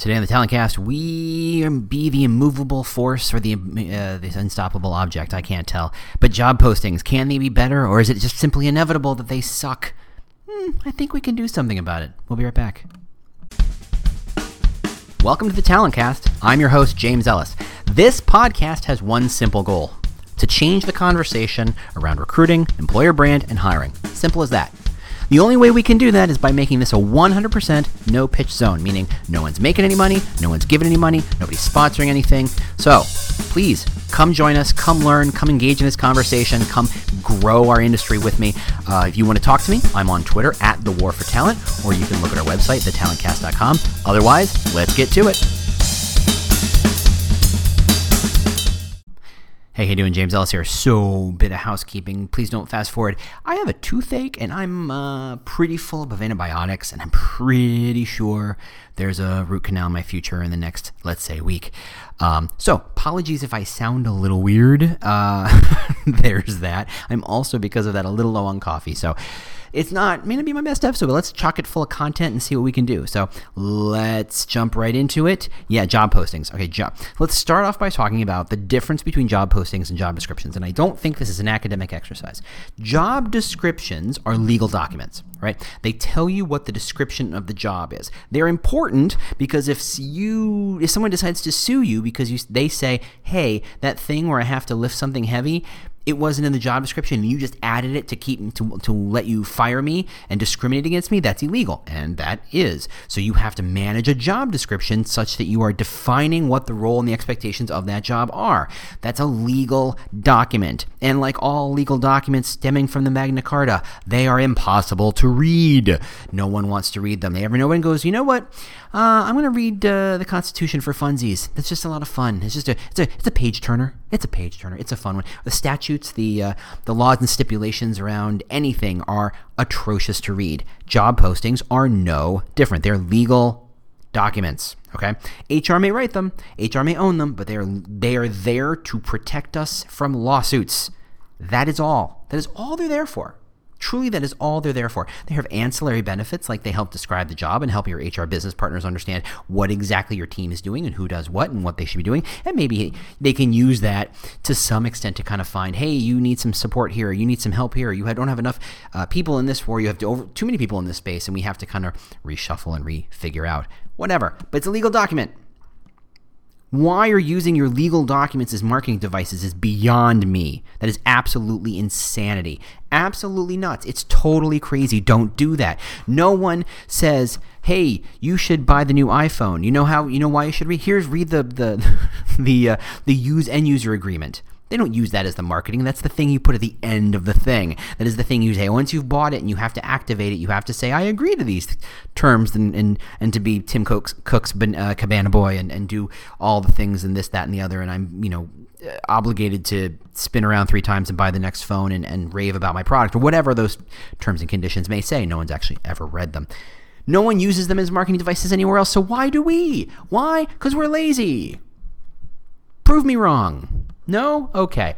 Today on the Talentcast, we be the immovable force or the uh, the unstoppable object. I can't tell. But job postings can they be better, or is it just simply inevitable that they suck? Hmm, I think we can do something about it. We'll be right back. Welcome to the Talentcast. I'm your host James Ellis. This podcast has one simple goal: to change the conversation around recruiting, employer brand, and hiring. Simple as that. The only way we can do that is by making this a 100% no pitch zone, meaning no one's making any money, no one's giving any money, nobody's sponsoring anything. So please come join us, come learn, come engage in this conversation, come grow our industry with me. Uh, if you want to talk to me, I'm on Twitter at The War for Talent, or you can look at our website, thetalentcast.com. Otherwise, let's get to it. Hey, how you doing? James Ellis here. So, bit of housekeeping. Please don't fast forward. I have a toothache and I'm uh, pretty full of antibiotics, and I'm pretty sure there's a root canal in my future in the next, let's say, week. Um, so, apologies if I sound a little weird. Uh, there's that. I'm also, because of that, a little low on coffee. So, it's not may not be my best episode, but let's chock it full of content and see what we can do. So let's jump right into it. Yeah, job postings. Okay, job. Let's start off by talking about the difference between job postings and job descriptions. And I don't think this is an academic exercise. Job descriptions are legal documents, right? They tell you what the description of the job is. They're important because if you if someone decides to sue you because you they say, "Hey, that thing where I have to lift something heavy, it wasn't in the job description and you just added it to keep to, to let you fire me and discriminate against me that's illegal. And that is. So you have to manage a job description such that you are defining what the role and the expectations of that job are. That's a legal document. And like all legal documents stemming from the magna carta they are impossible to read. No one wants to read them. They ever no one goes you know what uh, i'm going to read uh, the constitution for funsies that's just a lot of fun it's just a it's a it's a page turner it's a page turner it's a fun one the statutes, the uh, the laws and stipulations around anything are atrocious to read. Job postings are no different. They're legal documents. Okay, HR may write them, HR may own them, but they are they are there to protect us from lawsuits. That is all. That is all they're there for. Truly, that is all they're there for. They have ancillary benefits, like they help describe the job and help your HR business partners understand what exactly your team is doing and who does what and what they should be doing. And maybe they can use that to some extent to kind of find, hey, you need some support here, you need some help here, you don't have enough uh, people in this, or you have to over, too many people in this space, and we have to kind of reshuffle and refigure out whatever. But it's a legal document. Why you're using your legal documents as marketing devices is beyond me. That is absolutely insanity. Absolutely nuts. It's totally crazy. Don't do that. No one says, "Hey, you should buy the new iPhone." You know how? You know why you should read? Here's read the the the uh, the use end user agreement. They don't use that as the marketing. That's the thing you put at the end of the thing. That is the thing you say. Once you've bought it and you have to activate it, you have to say, I agree to these terms and, and, and to be Tim Cook's, Cook's uh, Cabana Boy and, and do all the things and this, that, and the other. And I'm, you know, obligated to spin around three times and buy the next phone and, and rave about my product or whatever those terms and conditions may say. No one's actually ever read them. No one uses them as marketing devices anywhere else. So why do we? Why? Because we're lazy. Prove me wrong. No? Okay.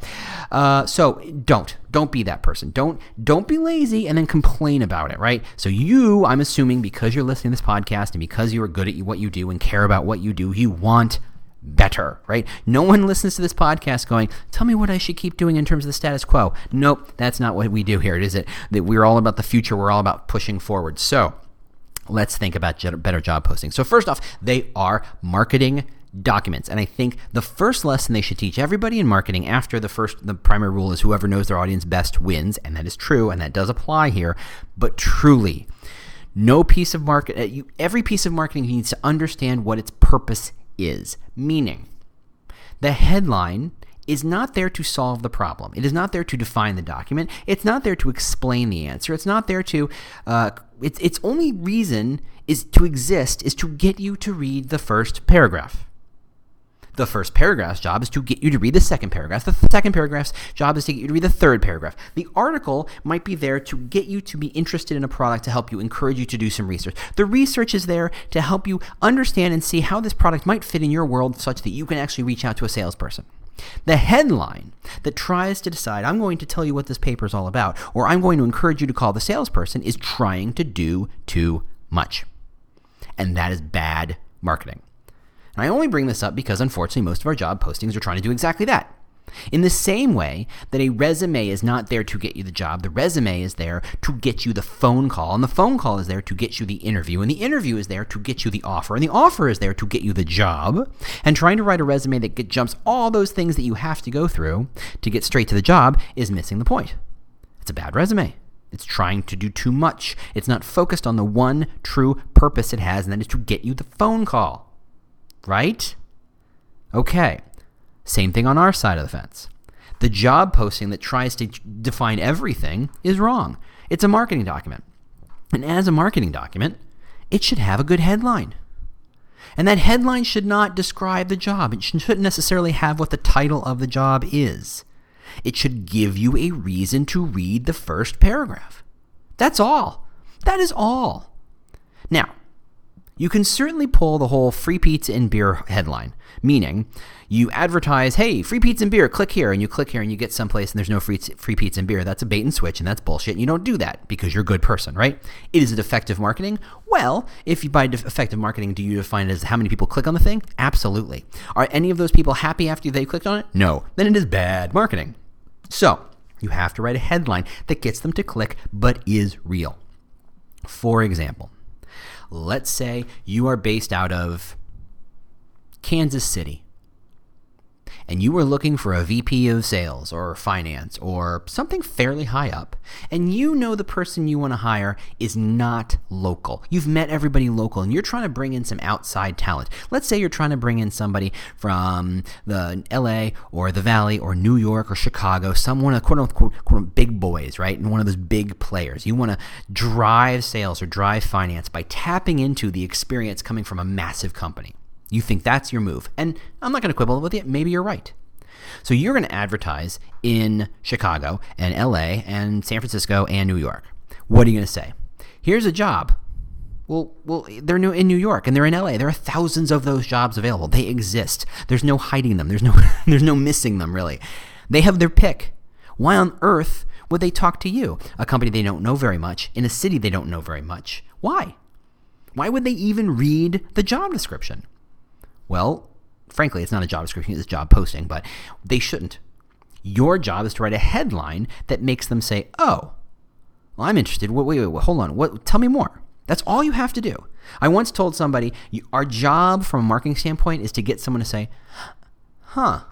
Uh, so don't. Don't be that person. Don't don't be lazy and then complain about it, right? So you, I'm assuming because you're listening to this podcast and because you are good at what you do and care about what you do, you want better, right? No one listens to this podcast going, "Tell me what I should keep doing in terms of the status quo." Nope, that's not what we do here. Is it that we're all about the future? We're all about pushing forward. So, let's think about better job postings. So first off, they are marketing documents. And I think the first lesson they should teach everybody in marketing after the first the primary rule is whoever knows their audience best wins, and that is true and that does apply here, but truly no piece of market uh, every piece of marketing needs to understand what its purpose is, meaning the headline is not there to solve the problem. It is not there to define the document. It's not there to explain the answer. It's not there to. Uh, its its only reason is to exist is to get you to read the first paragraph. The first paragraph's job is to get you to read the second paragraph. The second paragraph's job is to get you to read the third paragraph. The article might be there to get you to be interested in a product to help you encourage you to do some research. The research is there to help you understand and see how this product might fit in your world such that you can actually reach out to a salesperson. The headline that tries to decide, I'm going to tell you what this paper is all about, or I'm going to encourage you to call the salesperson, is trying to do too much. And that is bad marketing. And I only bring this up because unfortunately most of our job postings are trying to do exactly that. In the same way that a resume is not there to get you the job, the resume is there to get you the phone call, and the phone call is there to get you the interview, and the interview is there to get you the offer, and the offer is there to get you the job. And trying to write a resume that get, jumps all those things that you have to go through to get straight to the job is missing the point. It's a bad resume. It's trying to do too much. It's not focused on the one true purpose it has, and that is to get you the phone call. Right? Okay. Same thing on our side of the fence. The job posting that tries to define everything is wrong. It's a marketing document. And as a marketing document, it should have a good headline. And that headline should not describe the job. It shouldn't necessarily have what the title of the job is. It should give you a reason to read the first paragraph. That's all. That is all. Now, you can certainly pull the whole free pizza and beer headline, meaning you advertise, hey, free pizza and beer, click here, and you click here and you get someplace and there's no free, free pizza and beer. That's a bait and switch and that's bullshit. And you don't do that because you're a good person, right? It is it effective marketing? Well, if you by effective marketing, do you define it as how many people click on the thing? Absolutely. Are any of those people happy after they clicked on it? No. Then it is bad marketing. So you have to write a headline that gets them to click but is real. For example, Let's say you are based out of Kansas City and you were looking for a VP of sales or finance or something fairly high up, and you know the person you want to hire is not local. You've met everybody local and you're trying to bring in some outside talent. Let's say you're trying to bring in somebody from the LA or the Valley or New York or Chicago, someone, quote unquote, quote, unquote big boys, right? And one of those big players. You want to drive sales or drive finance by tapping into the experience coming from a massive company. You think that's your move. And I'm not going to quibble with you. Maybe you're right. So you're going to advertise in Chicago and LA and San Francisco and New York. What are you going to say? Here's a job. Well, well, they're new in New York and they're in LA. There are thousands of those jobs available. They exist. There's no hiding them. There's no there's no missing them really. They have their pick. Why on earth would they talk to you, a company they don't know very much, in a city they don't know very much? Why? Why would they even read the job description? Well, frankly, it's not a job description, it's a job posting, but they shouldn't. Your job is to write a headline that makes them say, oh, well, I'm interested. Wait, wait, wait, hold on. What, tell me more. That's all you have to do. I once told somebody, our job from a marketing standpoint is to get someone to say, huh.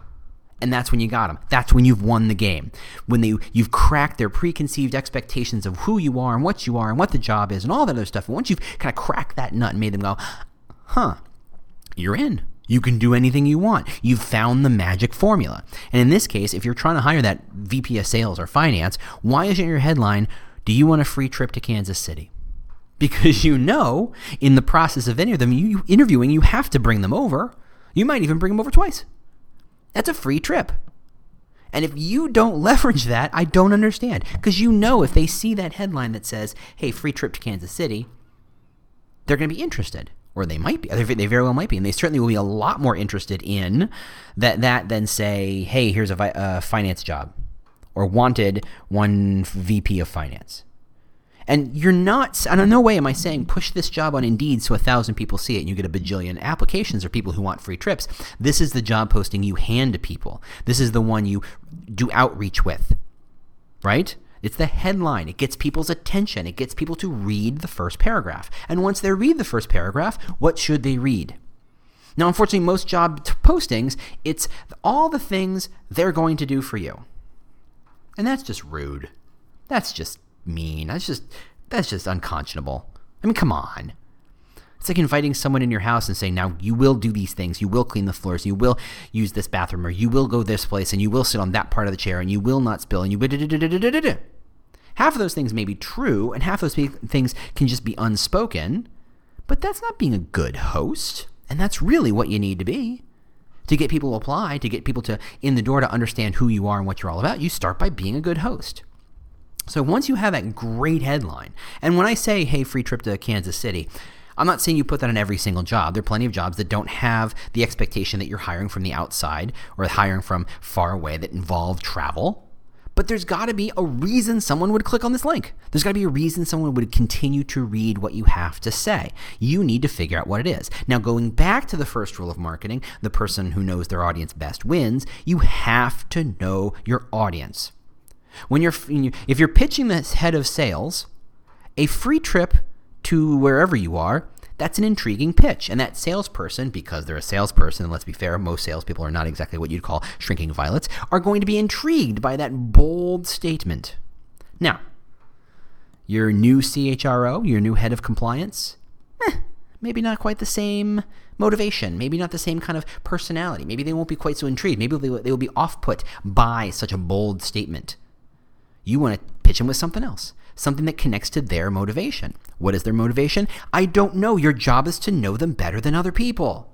And that's when you got them. That's when you've won the game. When they, you've cracked their preconceived expectations of who you are and what you are and what the job is and all that other stuff. And once you've kind of cracked that nut and made them go, huh, you're in. You can do anything you want. You've found the magic formula. And in this case, if you're trying to hire that VP of sales or finance, why isn't your headline, Do you want a free trip to Kansas City? Because you know, in the process of any of them you, interviewing, you have to bring them over. You might even bring them over twice. That's a free trip. And if you don't leverage that, I don't understand. Because you know, if they see that headline that says, hey, free trip to Kansas City, they're going to be interested or they might be. They very well might be, and they certainly will be a lot more interested in that that than say, "Hey, here's a, a finance job," or "Wanted one VP of finance." And you're not, and in no way am I saying push this job on Indeed so a thousand people see it and you get a bajillion applications or people who want free trips. This is the job posting you hand to people. This is the one you do outreach with, right? It's the headline. It gets people's attention. It gets people to read the first paragraph. And once they read the first paragraph, what should they read? Now, unfortunately, most job postings, it's all the things they're going to do for you. And that's just rude. That's just mean. That's just that's just unconscionable. I mean, come on. It's like inviting someone in your house and saying, now you will do these things. You will clean the floors. You will use this bathroom or you will go this place and you will sit on that part of the chair and you will not spill and you. Half of those things may be true and half of those things can just be unspoken, but that's not being a good host. And that's really what you need to be. To get people to apply, to get people to in the door to understand who you are and what you're all about, you start by being a good host. So once you have that great headline, and when I say, hey, free trip to Kansas City, I'm not saying you put that on every single job. There are plenty of jobs that don't have the expectation that you're hiring from the outside or hiring from far away that involve travel. But there's got to be a reason someone would click on this link. There's got to be a reason someone would continue to read what you have to say. You need to figure out what it is. Now, going back to the first rule of marketing, the person who knows their audience best wins, you have to know your audience. When you're if you're pitching the head of sales a free trip to wherever you are, that's an intriguing pitch. And that salesperson, because they're a salesperson, and let's be fair, most salespeople are not exactly what you'd call shrinking violets, are going to be intrigued by that bold statement. Now, your new CHRO, your new head of compliance, eh, maybe not quite the same motivation, maybe not the same kind of personality. Maybe they won't be quite so intrigued. Maybe they, they will be off put by such a bold statement. You want to pitch them with something else something that connects to their motivation. What is their motivation? I don't know. Your job is to know them better than other people.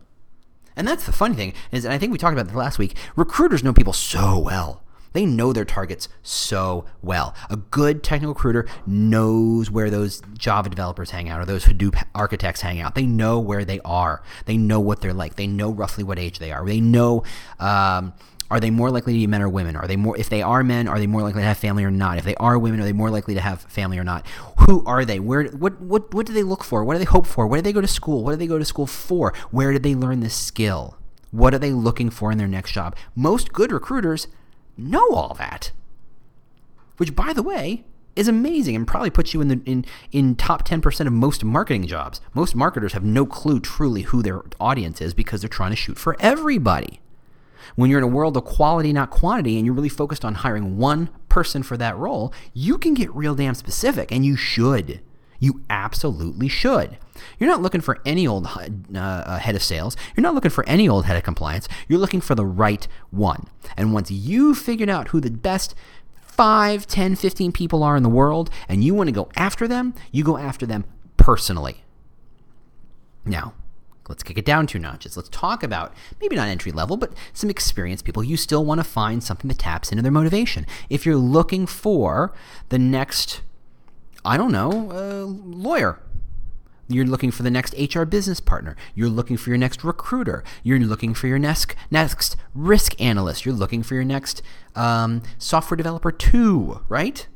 And that's the funny thing is, and I think we talked about this last week. Recruiters know people so well. They know their targets so well. A good technical recruiter knows where those Java developers hang out or those Hadoop architects hang out. They know where they are. They know what they're like. They know roughly what age they are. They know um, are they more likely to be men or women? Are they more if they are men, are they more likely to have family or not? If they are women, are they more likely to have family or not? Who are they? Where what what what do they look for? What do they hope for? Where do they go to school? What do they go to school for? Where did they learn this skill? What are they looking for in their next job? Most good recruiters know all that. Which by the way, is amazing and probably puts you in the in in top 10% of most marketing jobs. Most marketers have no clue truly who their audience is because they're trying to shoot for everybody. When you're in a world of quality, not quantity, and you're really focused on hiring one person for that role, you can get real damn specific, and you should. You absolutely should. You're not looking for any old uh, uh, head of sales. You're not looking for any old head of compliance. You're looking for the right one. And once you've figured out who the best 5, 10, 15 people are in the world and you want to go after them, you go after them personally. Now, let's kick it down two notches. Let's talk about maybe not entry level, but some experienced people. You still want to find something that taps into their motivation. If you're looking for the next, I don't know, uh, lawyer, you're looking for the next HR business partner. You're looking for your next recruiter. You're looking for your next next risk analyst. You're looking for your next um, software developer too, right?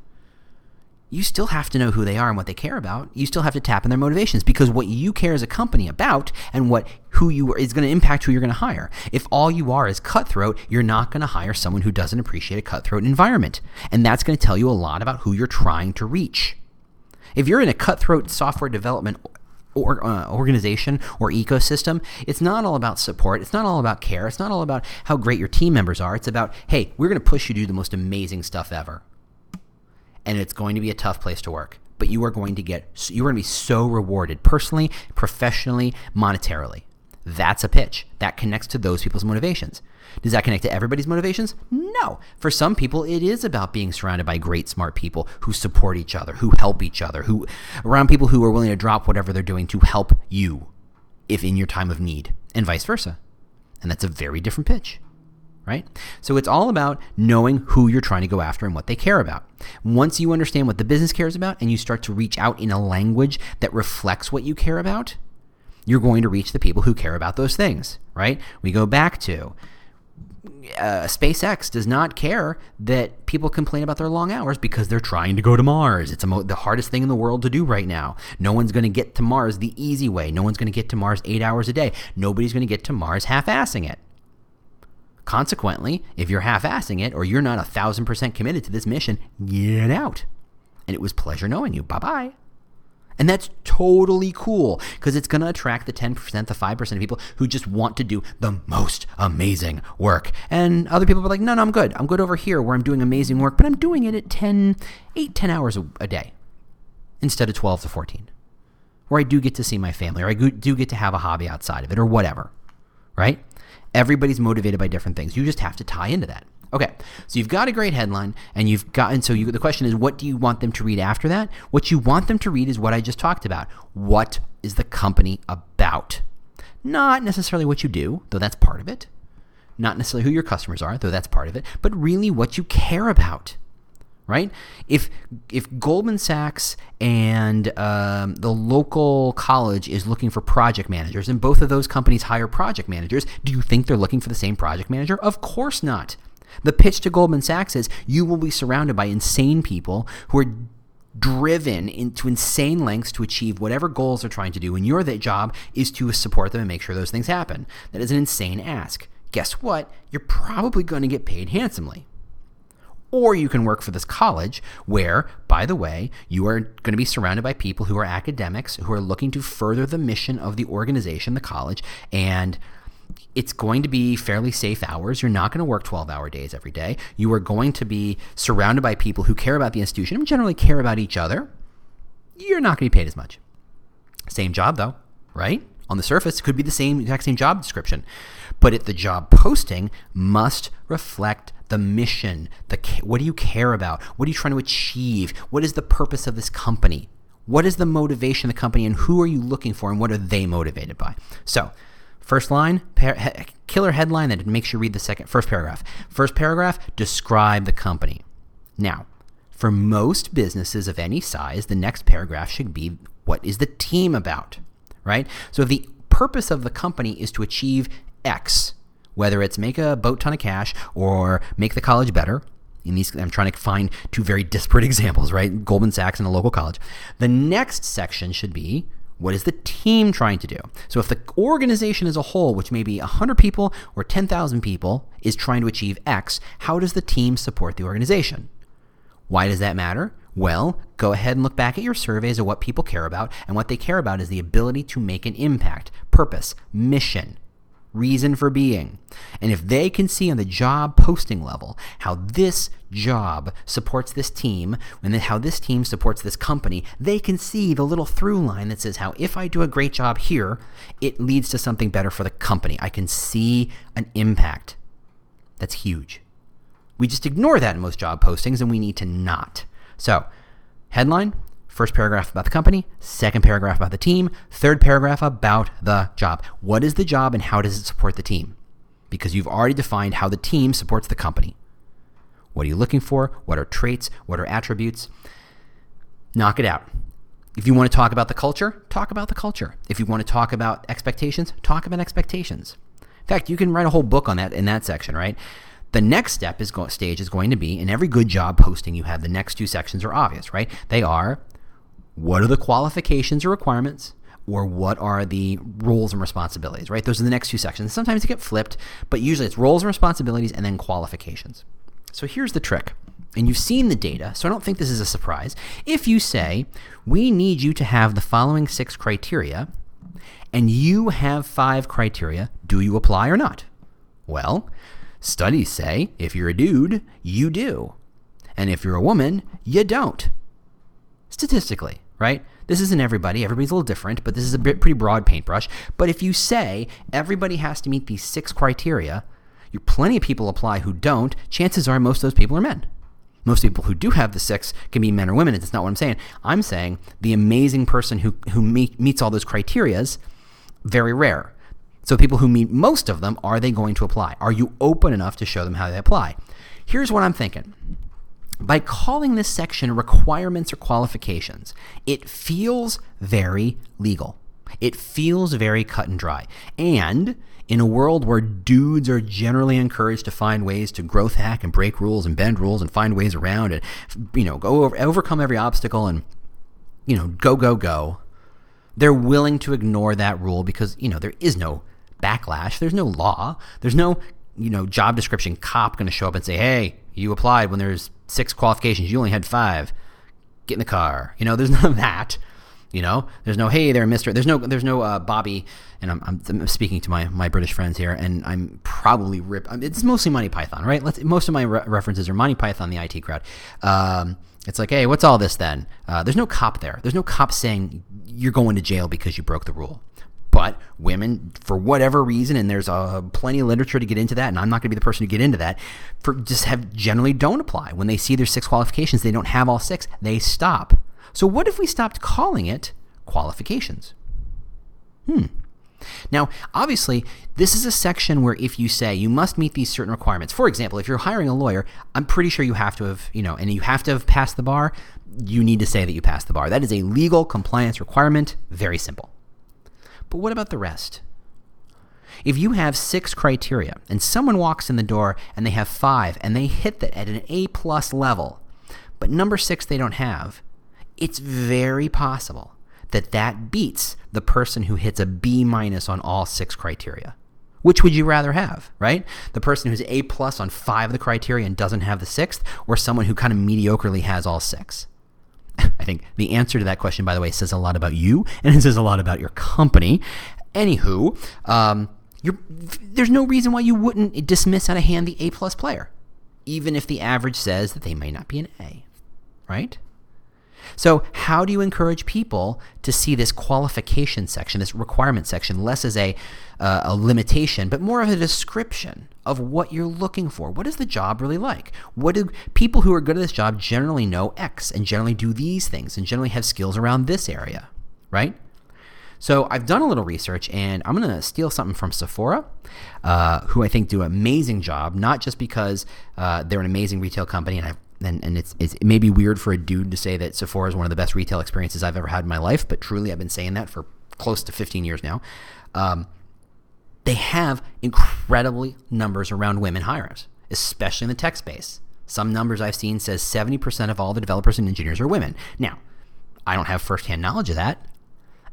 You still have to know who they are and what they care about. You still have to tap in their motivations because what you care as a company about and what who you are is going to impact who you're going to hire. If all you are is cutthroat, you're not going to hire someone who doesn't appreciate a cutthroat environment. And that's going to tell you a lot about who you're trying to reach. If you're in a cutthroat software development or, uh, organization or ecosystem, it's not all about support. It's not all about care. It's not all about how great your team members are. It's about, hey, we're going to push you to do the most amazing stuff ever and it's going to be a tough place to work. But you are going to get, you are going to be so rewarded personally, professionally, monetarily. That's a pitch. That connects to those people's motivations. Does that connect to everybody's motivations? No. For some people, it is about being surrounded by great, smart people who support each other, who help each other, who around people who are willing to drop whatever they're doing to help you if in your time of need, and vice versa. And that's a very different pitch right? So it's all about knowing who you're trying to go after and what they care about. Once you understand what the business cares about and you start to reach out in a language that reflects what you care about, you're going to reach the people who care about those things, right? We go back to uh, SpaceX does not care that people complain about their long hours because they're trying to go to Mars. It's mo- the hardest thing in the world to do right now. No one's going to get to Mars the easy way. No one's going to get to Mars eight hours a day. Nobody's going to get to Mars half assing it. Consequently, if you're half assing it or you're not a thousand percent committed to this mission, get out. And it was pleasure knowing you. Bye bye. And that's totally cool because it's going to attract the 10%, the 5% of people who just want to do the most amazing work. And other people are like, no, no, I'm good. I'm good over here where I'm doing amazing work, but I'm doing it at 10, 8, 10 hours a day instead of 12 to 14. Where I do get to see my family or I do get to have a hobby outside of it or whatever. Right? Everybody's motivated by different things. You just have to tie into that. Okay, so you've got a great headline, and you've gotten. So you, the question is, what do you want them to read after that? What you want them to read is what I just talked about. What is the company about? Not necessarily what you do, though that's part of it. Not necessarily who your customers are, though that's part of it. But really what you care about right? If if Goldman Sachs and um, the local college is looking for project managers, and both of those companies hire project managers, do you think they're looking for the same project manager? Of course not. The pitch to Goldman Sachs is you will be surrounded by insane people who are driven into insane lengths to achieve whatever goals they're trying to do, and your job is to support them and make sure those things happen. That is an insane ask. Guess what? You're probably going to get paid handsomely. Or you can work for this college where, by the way, you are going to be surrounded by people who are academics who are looking to further the mission of the organization, the college, and it's going to be fairly safe hours. You're not going to work 12 hour days every day. You are going to be surrounded by people who care about the institution and generally care about each other. You're not going to be paid as much. Same job, though, right? On the surface, it could be the same exact same job description, but it, the job posting must reflect the mission. The what do you care about? What are you trying to achieve? What is the purpose of this company? What is the motivation of the company, and who are you looking for, and what are they motivated by? So, first line, par- he- killer headline that makes you read the second first paragraph. First paragraph, describe the company. Now, for most businesses of any size, the next paragraph should be what is the team about, right? So if the purpose of the company is to achieve X, whether it's make a boat ton of cash or make the college better. In these, I'm trying to find two very disparate examples, right? Goldman Sachs and a local college. The next section should be what is the team trying to do? So, if the organization as a whole, which may be 100 people or 10,000 people, is trying to achieve X, how does the team support the organization? Why does that matter? Well, go ahead and look back at your surveys of what people care about, and what they care about is the ability to make an impact, purpose, mission, reason for being. And if they can see on the job posting level how this job supports this team and then how this team supports this company, they can see the little through line that says how if I do a great job here, it leads to something better for the company. I can see an impact. That's huge. We just ignore that in most job postings and we need to not. So, headline First paragraph about the company, second paragraph about the team, third paragraph about the job. What is the job and how does it support the team? Because you've already defined how the team supports the company. What are you looking for? What are traits? What are attributes? Knock it out. If you want to talk about the culture, talk about the culture. If you want to talk about expectations, talk about expectations. In fact, you can write a whole book on that in that section, right? The next step is go, stage is going to be in every good job posting you have the next two sections are obvious, right? They are what are the qualifications or requirements? Or what are the roles and responsibilities, right? Those are the next two sections. Sometimes they get flipped, but usually it's roles and responsibilities and then qualifications. So here's the trick. And you've seen the data, so I don't think this is a surprise. If you say, we need you to have the following six criteria, and you have five criteria, do you apply or not? Well, studies say if you're a dude, you do. And if you're a woman, you don't statistically, right? This isn't everybody. Everybody's a little different, but this is a bit, pretty broad paintbrush. But if you say everybody has to meet these six criteria, you plenty of people apply who don't. Chances are most of those people are men. Most people who do have the six can be men or women. It's not what I'm saying. I'm saying the amazing person who who meet, meets all those criterias, very rare. So people who meet most of them, are they going to apply? Are you open enough to show them how they apply? Here's what I'm thinking. By calling this section requirements or qualifications, it feels very legal. It feels very cut and dry. And in a world where dudes are generally encouraged to find ways to growth hack and break rules and bend rules and find ways around and you know go over, overcome every obstacle and you know go go go, they're willing to ignore that rule because you know there is no backlash. There's no law. There's no you know job description cop going to show up and say, "Hey, you applied when there's six qualifications. You only had five. Get in the car. You know, there's none of that. You know, there's no hey there, Mister. There's no there's no uh, Bobby. And I'm, I'm, I'm, speaking to my, my British friends here, and I'm probably rip. It's mostly Monty Python, right? Let's, most of my re- references are Monty Python, the IT crowd. Um, it's like, hey, what's all this then? Uh, there's no cop there. There's no cop saying you're going to jail because you broke the rule. But women, for whatever reason, and there's uh, plenty of literature to get into that, and I'm not going to be the person to get into that, for just have generally don't apply. When they see their six qualifications, they don't have all six, they stop. So what if we stopped calling it qualifications? Hmm. Now, obviously, this is a section where if you say you must meet these certain requirements, for example, if you're hiring a lawyer, I'm pretty sure you have to have, you know, and you have to have passed the bar, you need to say that you passed the bar. That is a legal compliance requirement, very simple. But what about the rest? If you have six criteria and someone walks in the door and they have five and they hit that at an A plus level, but number six they don't have, it's very possible that that beats the person who hits a B minus on all six criteria. Which would you rather have, right? The person who's A plus on five of the criteria and doesn't have the sixth, or someone who kind of mediocrely has all six? I think the answer to that question, by the way, says a lot about you and it says a lot about your company. Anywho, um, there's no reason why you wouldn't dismiss out of hand the A plus player, even if the average says that they may not be an A, right? So, how do you encourage people to see this qualification section, this requirement section, less as a, uh, a limitation, but more of a description of what you're looking for? What is the job really like? What do people who are good at this job generally know X and generally do these things and generally have skills around this area, right? So I've done a little research, and I'm going to steal something from Sephora, uh, who I think do an amazing job. Not just because uh, they're an amazing retail company, and I've and, and it's, it's, it may be weird for a dude to say that Sephora is one of the best retail experiences I've ever had in my life, but truly I've been saying that for close to 15 years now. Um, they have incredibly numbers around women hires, especially in the tech space. Some numbers I've seen says 70% of all the developers and engineers are women. Now, I don't have firsthand knowledge of that,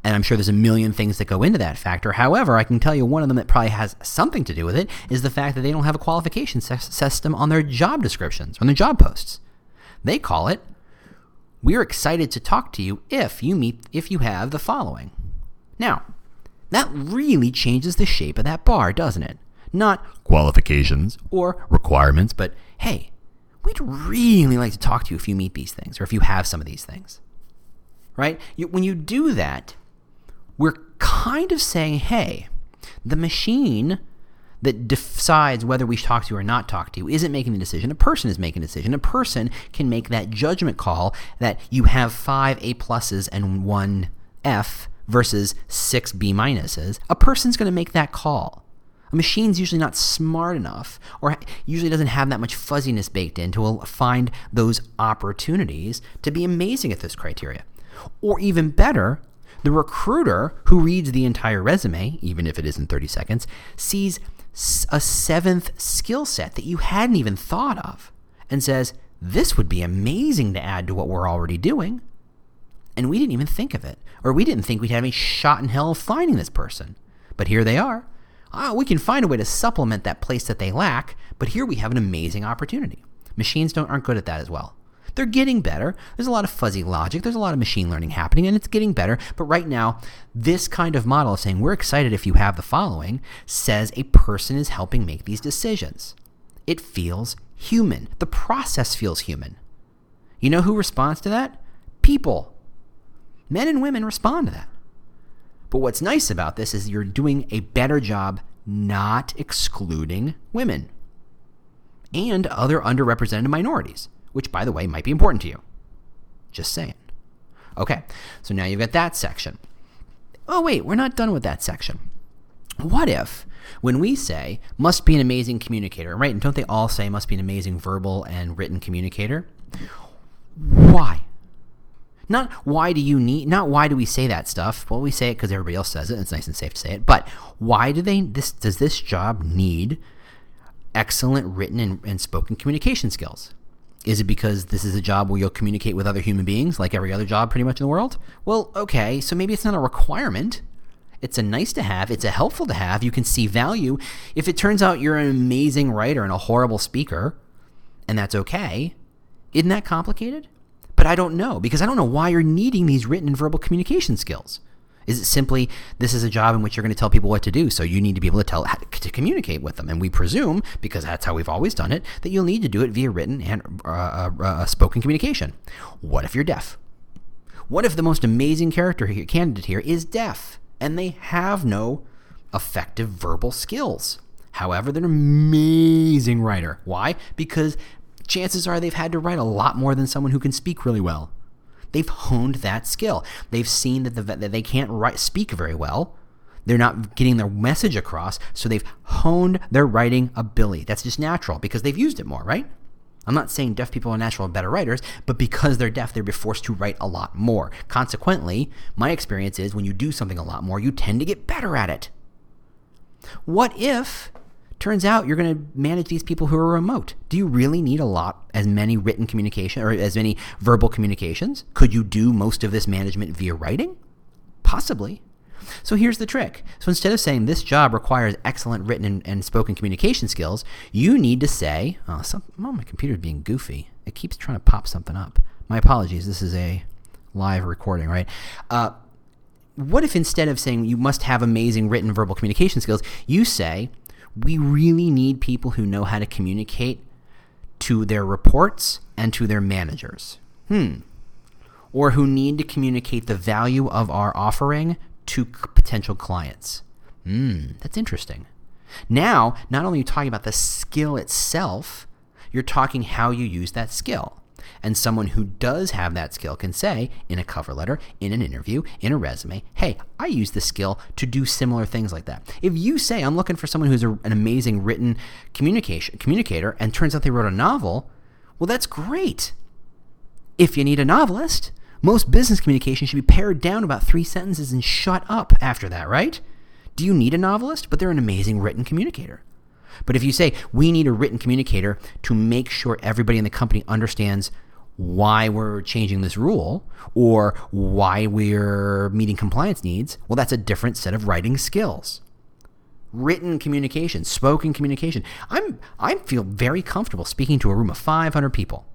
and I'm sure there's a million things that go into that factor. However, I can tell you one of them that probably has something to do with it is the fact that they don't have a qualification system on their job descriptions, on their job posts. They call it, we're excited to talk to you if you meet if you have the following. Now, that really changes the shape of that bar, doesn't it? Not qualifications or requirements, but hey, we'd really like to talk to you if you meet these things or if you have some of these things. Right? You, when you do that, we're kind of saying, hey, the machine that decides whether we talk to you or not talk to you isn't making the decision. A person is making a decision. A person can make that judgment call that you have five A pluses and one F versus six B minuses. A person's going to make that call. A machine's usually not smart enough or usually doesn't have that much fuzziness baked in to find those opportunities to be amazing at this criteria. Or even better, the recruiter who reads the entire resume, even if it isn't 30 seconds, sees a seventh skill set that you hadn't even thought of and says, This would be amazing to add to what we're already doing. And we didn't even think of it, or we didn't think we'd have any shot in hell of finding this person. But here they are. Oh, we can find a way to supplement that place that they lack, but here we have an amazing opportunity. Machines don't, aren't good at that as well. They're getting better. There's a lot of fuzzy logic. There's a lot of machine learning happening, and it's getting better. But right now, this kind of model of saying we're excited if you have the following says a person is helping make these decisions. It feels human. The process feels human. You know who responds to that? People. Men and women respond to that. But what's nice about this is you're doing a better job not excluding women and other underrepresented minorities which, by the way, might be important to you. Just saying. Okay, so now you've got that section. Oh, wait, we're not done with that section. What if, when we say must be an amazing communicator, right? And don't they all say must be an amazing verbal and written communicator? Why? Not why do you need, not why do we say that stuff? Well, we say it because everybody else says it. It's nice and safe to say it. But why do they, this, does this job need excellent written and, and spoken communication skills? Is it because this is a job where you'll communicate with other human beings like every other job pretty much in the world? Well, okay, so maybe it's not a requirement. It's a nice to have, it's a helpful to have. You can see value. If it turns out you're an amazing writer and a horrible speaker, and that's okay, isn't that complicated? But I don't know because I don't know why you're needing these written and verbal communication skills. Is it simply this is a job in which you're going to tell people what to do, so you need to be able to tell to communicate with them? And we presume, because that's how we've always done it, that you'll need to do it via written and uh, uh, uh, spoken communication. What if you're deaf? What if the most amazing character here, candidate here is deaf and they have no effective verbal skills? However, they're an amazing writer. Why? Because chances are they've had to write a lot more than someone who can speak really well. They've honed that skill. They've seen that, the, that they can't write, speak very well. They're not getting their message across, so they've honed their writing ability. That's just natural because they've used it more, right? I'm not saying deaf people are natural better writers, but because they're deaf, they're forced to write a lot more. Consequently, my experience is when you do something a lot more, you tend to get better at it. What if turns out you're going to manage these people who are remote? Do you really need a lot as many written communication or as many verbal communications? Could you do most of this management via writing? Possibly. So here's the trick. So instead of saying this job requires excellent written and, and spoken communication skills, you need to say, oh, some, oh, my computer's being goofy. It keeps trying to pop something up. My apologies. This is a live recording, right? Uh, what if instead of saying you must have amazing written verbal communication skills, you say, we really need people who know how to communicate to their reports and to their managers. Hmm. Or who need to communicate the value of our offering to potential clients. Hmm, that's interesting. Now, not only are you talking about the skill itself, you're talking how you use that skill. And someone who does have that skill can say in a cover letter, in an interview, in a resume, hey, I use this skill to do similar things like that. If you say, I'm looking for someone who's a, an amazing written communication communicator, and turns out they wrote a novel, well, that's great. If you need a novelist, most business communication should be pared down about three sentences and shut up after that, right? Do you need a novelist? But they're an amazing written communicator. But if you say, we need a written communicator to make sure everybody in the company understands why we're changing this rule or why we're meeting compliance needs, well, that's a different set of writing skills. Written communication, spoken communication. I'm, I feel very comfortable speaking to a room of 500 people.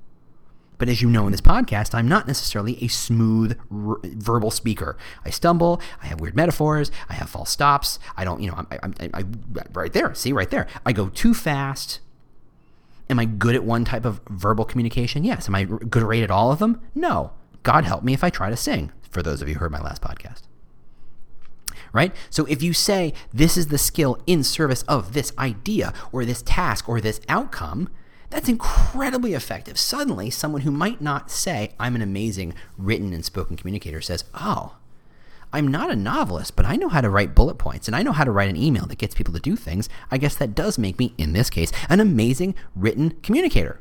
But as you know in this podcast, I'm not necessarily a smooth r- verbal speaker. I stumble. I have weird metaphors. I have false stops. I don't, you know, I'm, I'm, I, right there. See, right there. I go too fast. Am I good at one type of verbal communication? Yes. Am I good rate at all of them? No. God help me if I try to sing, for those of you who heard my last podcast. Right? So if you say this is the skill in service of this idea or this task or this outcome, that's incredibly effective. Suddenly, someone who might not say, I'm an amazing written and spoken communicator says, Oh, I'm not a novelist, but I know how to write bullet points and I know how to write an email that gets people to do things. I guess that does make me, in this case, an amazing written communicator.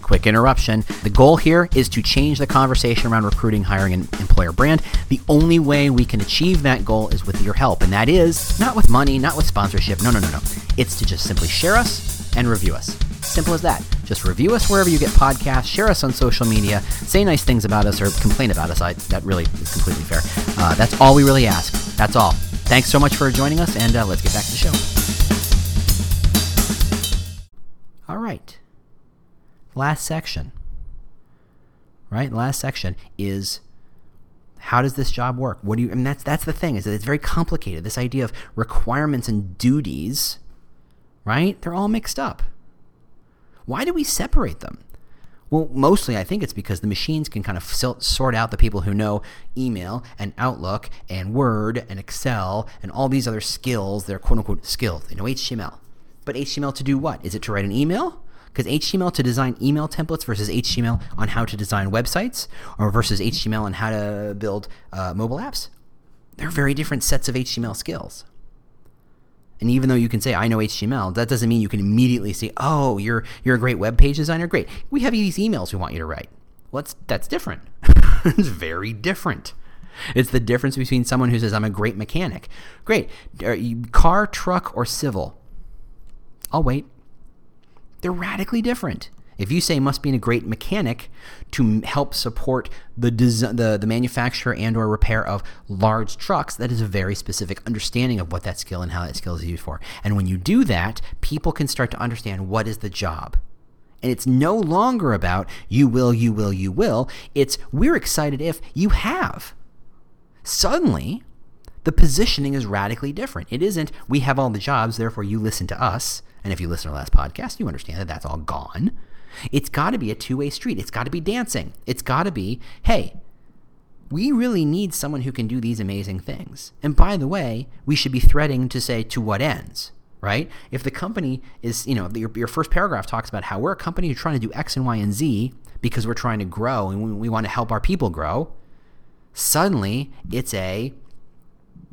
Quick interruption. The goal here is to change the conversation around recruiting, hiring, and employer brand. The only way we can achieve that goal is with your help, and that is not with money, not with sponsorship. No, no, no, no. It's to just simply share us and review us. Simple as that. Just review us wherever you get podcasts, share us on social media, say nice things about us, or complain about us. I, that really is completely fair. Uh, that's all we really ask. That's all. Thanks so much for joining us, and uh, let's get back to the show. All right last section, right? Last section is how does this job work? What do you? I mean, that's that's the thing is that it's very complicated. This idea of requirements and duties, right? They're all mixed up. Why do we separate them? Well, mostly I think it's because the machines can kind of sort out the people who know email and Outlook and Word and Excel and all these other skills. They're quote unquote skills. They know HTML. But HTML to do what? Is it to write an email? Because HTML to design email templates versus HTML on how to design websites or versus HTML on how to build uh, mobile apps, they're very different sets of HTML skills. And even though you can say I know HTML, that doesn't mean you can immediately say, "Oh, you're you're a great web page designer. Great. We have these emails we want you to write." Well, that's, that's different. it's very different. It's the difference between someone who says I'm a great mechanic. Great. Car, truck, or civil. I'll wait. They're radically different. If you say must be a great mechanic to help support the, des- the the manufacture and or repair of large trucks, that is a very specific understanding of what that skill and how that skill is used for. And when you do that, people can start to understand what is the job. And it's no longer about you will, you will, you will. It's we're excited if you have. Suddenly, the positioning is radically different. It isn't we have all the jobs, therefore you listen to us. And if you listen to our last podcast, you understand that that's all gone. It's got to be a two way street. It's got to be dancing. It's got to be, hey, we really need someone who can do these amazing things. And by the way, we should be threading to say to what ends, right? If the company is, you know, your, your first paragraph talks about how we're a company who's trying to do X and Y and Z because we're trying to grow and we, we want to help our people grow, suddenly it's a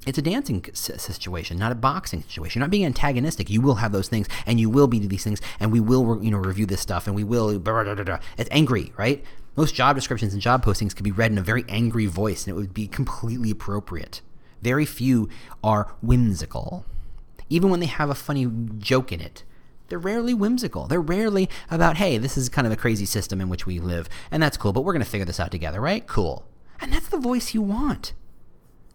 it's a dancing situation, not a boxing situation. You're not being antagonistic. You will have those things, and you will be these things, and we will, you know, review this stuff, and we will. Blah, blah, blah, it's angry, right? Most job descriptions and job postings could be read in a very angry voice and it would be completely appropriate. Very few are whimsical. Even when they have a funny joke in it, they're rarely whimsical. They're rarely about, hey, this is kind of a crazy system in which we live, and that's cool, but we're going to figure this out together, right? Cool. And that's the voice you want,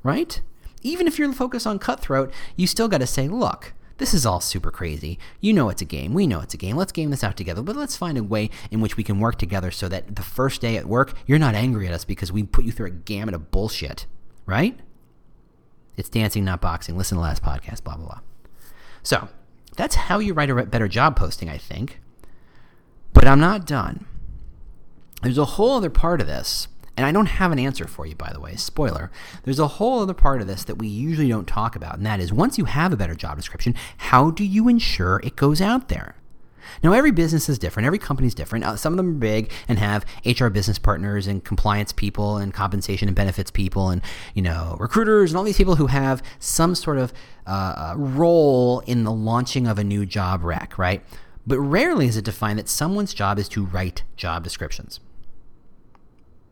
right? Even if you're focused on cutthroat, you still got to say, look, this is all super crazy. You know it's a game. We know it's a game. Let's game this out together. But let's find a way in which we can work together so that the first day at work, you're not angry at us because we put you through a gamut of bullshit, right? It's dancing, not boxing. Listen to the last podcast, blah, blah, blah. So, that's how you write a better job posting, I think. But I'm not done. There's a whole other part of this and I don't have an answer for you, by the way. Spoiler. There's a whole other part of this that we usually don't talk about, and that is once you have a better job description, how do you ensure it goes out there? Now, every business is different. Every company is different. Uh, some of them are big and have HR business partners and compliance people and compensation and benefits people and you know recruiters and all these people who have some sort of uh, uh role in the launching of a new job rec, right? But rarely is it defined that someone's job is to write job descriptions.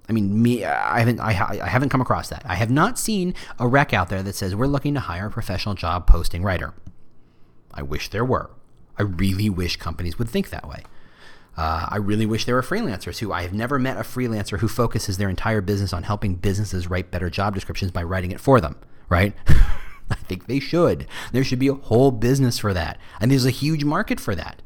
I mean, me, I haven't, I, I haven't come across that. I have not seen a rec out there that says we're looking to hire a professional job posting writer. I wish there were. I really wish companies would think that way. Uh, I really wish there were freelancers who I have never met a freelancer who focuses their entire business on helping businesses write better job descriptions by writing it for them, right? I think they should. There should be a whole business for that. And there's a huge market for that.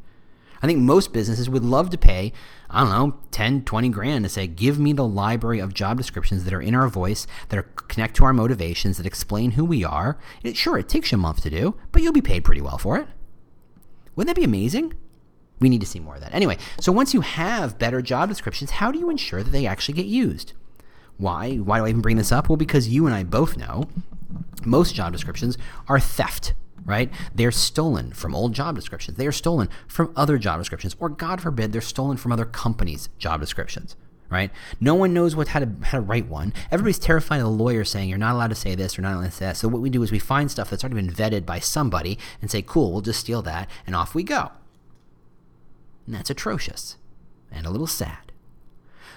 I think most businesses would love to pay, I don't know, 10, 20 grand to say, give me the library of job descriptions that are in our voice, that are connect to our motivations, that explain who we are. It, sure, it takes you a month to do, but you'll be paid pretty well for it. Wouldn't that be amazing? We need to see more of that. Anyway, so once you have better job descriptions, how do you ensure that they actually get used? Why? Why do I even bring this up? Well, because you and I both know most job descriptions are theft right? They're stolen from old job descriptions. They are stolen from other job descriptions, or God forbid, they're stolen from other companies' job descriptions. Right? No one knows what how to how to write one. Everybody's terrified of the lawyer saying you're not allowed to say this or not allowed to say that. So what we do is we find stuff that's already been vetted by somebody and say, "Cool, we'll just steal that," and off we go. And that's atrocious and a little sad.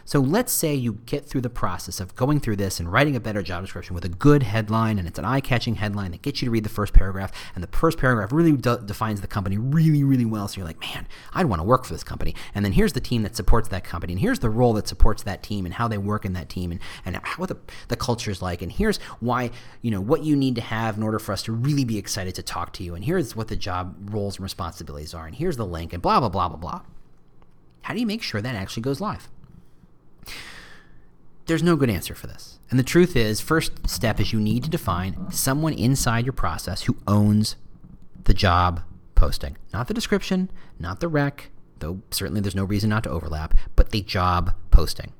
So let's say you get through the process of going through this and writing a better job description with a good headline, and it's an eye catching headline that gets you to read the first paragraph, and the first paragraph really de- defines the company really, really well. So you're like, man, I'd want to work for this company. And then here's the team that supports that company, and here's the role that supports that team, and how they work in that team, and, and what the, the culture is like, and here's why, you know, what you need to have in order for us to really be excited to talk to you, and here's what the job roles and responsibilities are, and here's the link, and blah, blah, blah, blah, blah. How do you make sure that actually goes live? There's no good answer for this. And the truth is, first step is you need to define someone inside your process who owns the job posting. Not the description, not the rec, though certainly there's no reason not to overlap, but the job posting.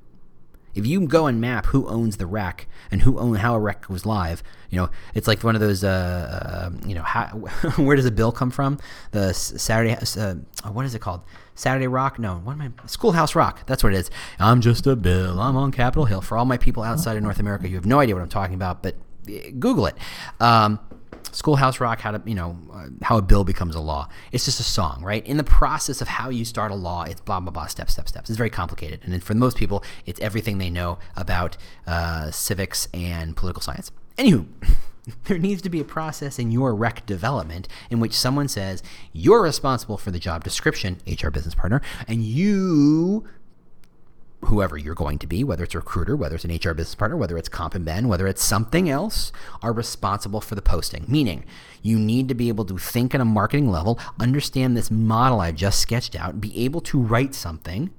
If you go and map who owns the rec and who own how a rec goes live, you know it's like one of those. Uh, uh, you know, how, where does a bill come from? The Saturday. Uh, what is it called? Saturday Rock? No, what am I? Schoolhouse Rock. That's what it is. I'm just a bill. I'm on Capitol Hill. For all my people outside of North America, you have no idea what I'm talking about, but eh, Google it. Um, Schoolhouse Rock, how to you know uh, how a bill becomes a law. It's just a song, right? In the process of how you start a law, it's blah blah blah, step step steps. It's very complicated, and for most people, it's everything they know about uh, civics and political science. Anywho. there needs to be a process in your rec development in which someone says you're responsible for the job description, HR business partner, and you whoever you're going to be, whether it's a recruiter, whether it's an HR business partner, whether it's comp and ben, whether it's something else, are responsible for the posting. Meaning, you need to be able to think at a marketing level, understand this model I've just sketched out, be able to write something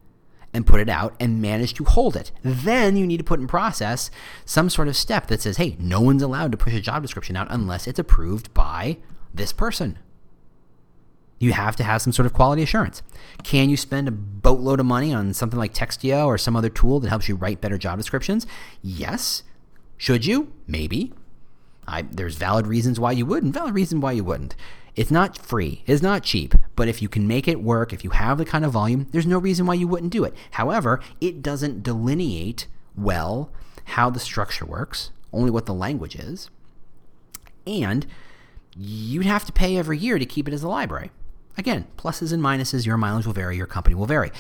and put it out and manage to hold it. Then you need to put in process some sort of step that says, hey, no one's allowed to push a job description out unless it's approved by this person. You have to have some sort of quality assurance. Can you spend a boatload of money on something like Textio or some other tool that helps you write better job descriptions? Yes. Should you? Maybe. I, there's valid reasons why you would and valid reasons why you wouldn't. It's not free. It's not cheap. But if you can make it work, if you have the kind of volume, there's no reason why you wouldn't do it. However, it doesn't delineate well how the structure works, only what the language is. And you'd have to pay every year to keep it as a library. Again, pluses and minuses, your mileage will vary, your company will vary.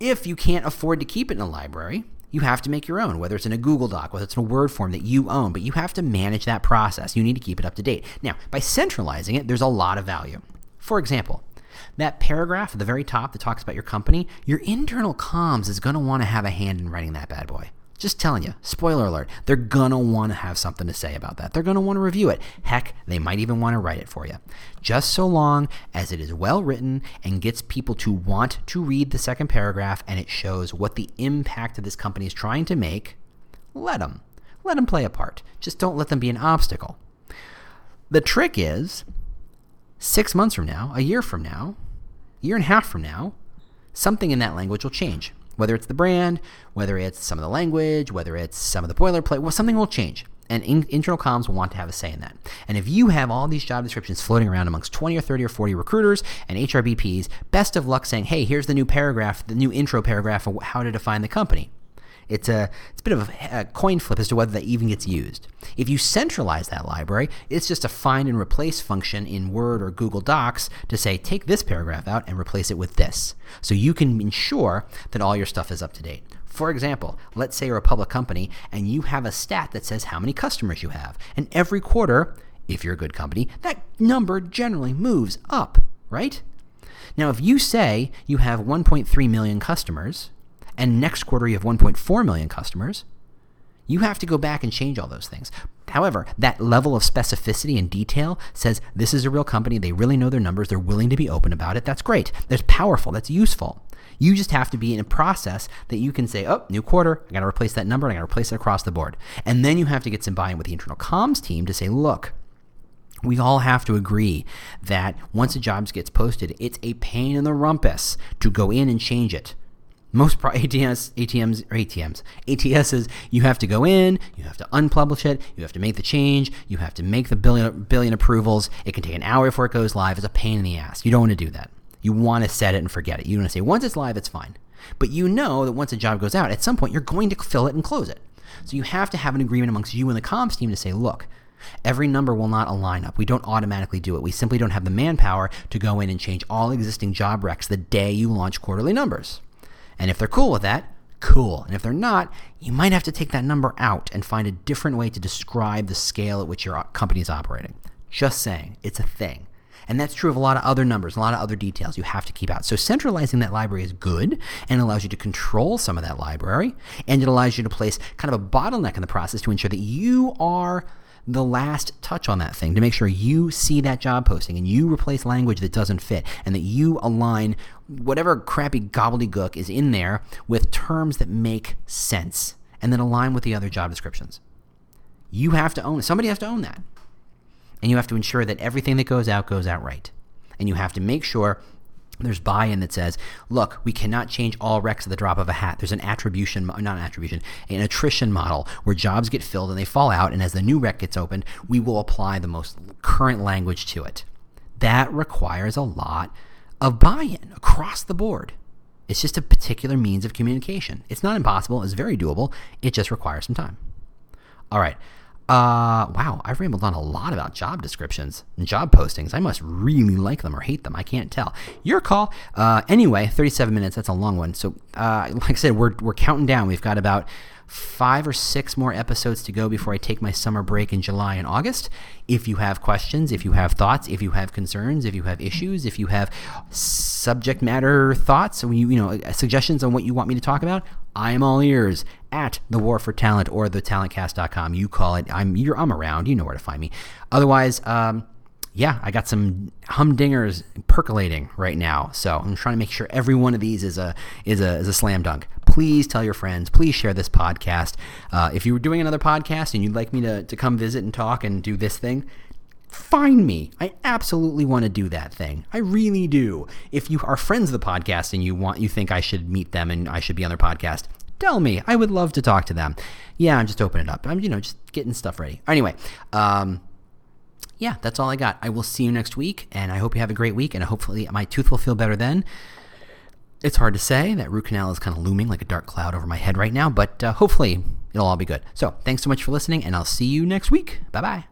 If you can't afford to keep it in a library, you have to make your own, whether it's in a Google Doc, whether it's in a Word form that you own, but you have to manage that process. You need to keep it up to date. Now, by centralizing it, there's a lot of value. For example, that paragraph at the very top that talks about your company, your internal comms is going to want to have a hand in writing that bad boy. Just telling you, spoiler alert, they're gonna wanna have something to say about that. They're gonna wanna review it. Heck, they might even wanna write it for you. Just so long as it is well written and gets people to want to read the second paragraph and it shows what the impact of this company is trying to make, let them. Let them play a part. Just don't let them be an obstacle. The trick is six months from now, a year from now, a year and a half from now, something in that language will change. Whether it's the brand, whether it's some of the language, whether it's some of the boilerplate, well, something will change. And in, internal comms will want to have a say in that. And if you have all these job descriptions floating around amongst 20 or 30 or 40 recruiters and HRBPs, best of luck saying, hey, here's the new paragraph, the new intro paragraph of how to define the company. It's a, it's a bit of a, a, coin flip as to whether that even gets used. If you centralize that library, it's just a find and replace function in Word or Google Docs to say, take this paragraph out and replace it with this. So you can ensure that all your stuff is up to date. For example, let's say you're a public company and you have a stat that says how many customers you have. And every quarter, if you're a good company, that number generally moves up, right? Now, if you say you have 1.3 million customers, and next quarter you have 1.4 million customers, you have to go back and change all those things. However, that level of specificity and detail says this is a real company. They really know their numbers. They're willing to be open about it. That's great. That's powerful. That's useful. You just have to be in a process that you can say, oh, new quarter, I got to replace that number, I got to replace it across the board. And then you have to get some buy in with the internal comms team to say, look, we all have to agree that once a job gets posted, it's a pain in the rumpus to go in and change it. Most pro- ATS, ATMs, or ATMs, ATSs, you have to go in, you have to unpublish it, you have to make the change, you have to make the billion, billion approvals. It can take an hour before it goes live. It's a pain in the ass. You don't want to do that. You want to set it and forget it. You want to say, once it's live, it's fine. But you know that once a job goes out, at some point, you're going to fill it and close it. So you have to have an agreement amongst you and the comms team to say, look, Every number will not align up. We don't automatically do it. We simply don't have the manpower to go in and change all existing job recs the day you launch quarterly numbers. And if they're cool with that, cool. And if they're not, you might have to take that number out and find a different way to describe the scale at which your company is operating. Just saying, it's a thing. And that's true of a lot of other numbers, a lot of other details you have to keep out. So centralizing that library is good and allows you to control some of that library. And it allows you to place kind of a bottleneck in the process to ensure that you are the last touch on that thing to make sure you see that job posting and you replace language that doesn't fit and that you align whatever crappy gobbledygook is in there with terms that make sense and then align with the other job descriptions. You have to own it. Somebody has to own that. And you have to ensure that everything that goes out goes out right. And you have to make sure there's buy-in that says, look, we cannot change all recs at the drop of a hat. There's an attribution, not an attribution, an attrition model where jobs get filled and they fall out, and as the new rec gets opened, we will apply the most current language to it. That requires a lot of buy-in across the board. It's just a particular means of communication. It's not impossible. It's very doable. It just requires some time. All right. Uh, wow, I've rambled on a lot about job descriptions and job postings. I must really like them or hate them. I can't tell. Your call. Uh, anyway, 37 minutes. That's a long one. So, uh, like I said, we're, we're counting down. We've got about five or six more episodes to go before I take my summer break in July and August. If you have questions, if you have thoughts, if you have concerns, if you have issues, if you have subject matter thoughts, you, you know, suggestions on what you want me to talk about, I am all ears at the War for Talent or thetalentcast.com. You call it. I'm you're I'm around. You know where to find me. Otherwise, um, yeah, I got some humdingers percolating right now. So I'm trying to make sure every one of these is a is a is a slam dunk. Please tell your friends. Please share this podcast. Uh, if you were doing another podcast and you'd like me to to come visit and talk and do this thing, find me. I absolutely want to do that thing. I really do. If you are friends of the podcast and you want you think I should meet them and I should be on their podcast, tell me. I would love to talk to them. Yeah, I'm just opening it up. I'm you know just getting stuff ready. Anyway, um, yeah, that's all I got. I will see you next week, and I hope you have a great week, and hopefully my tooth will feel better then. It's hard to say. That root canal is kind of looming like a dark cloud over my head right now, but uh, hopefully it'll all be good. So, thanks so much for listening, and I'll see you next week. Bye bye.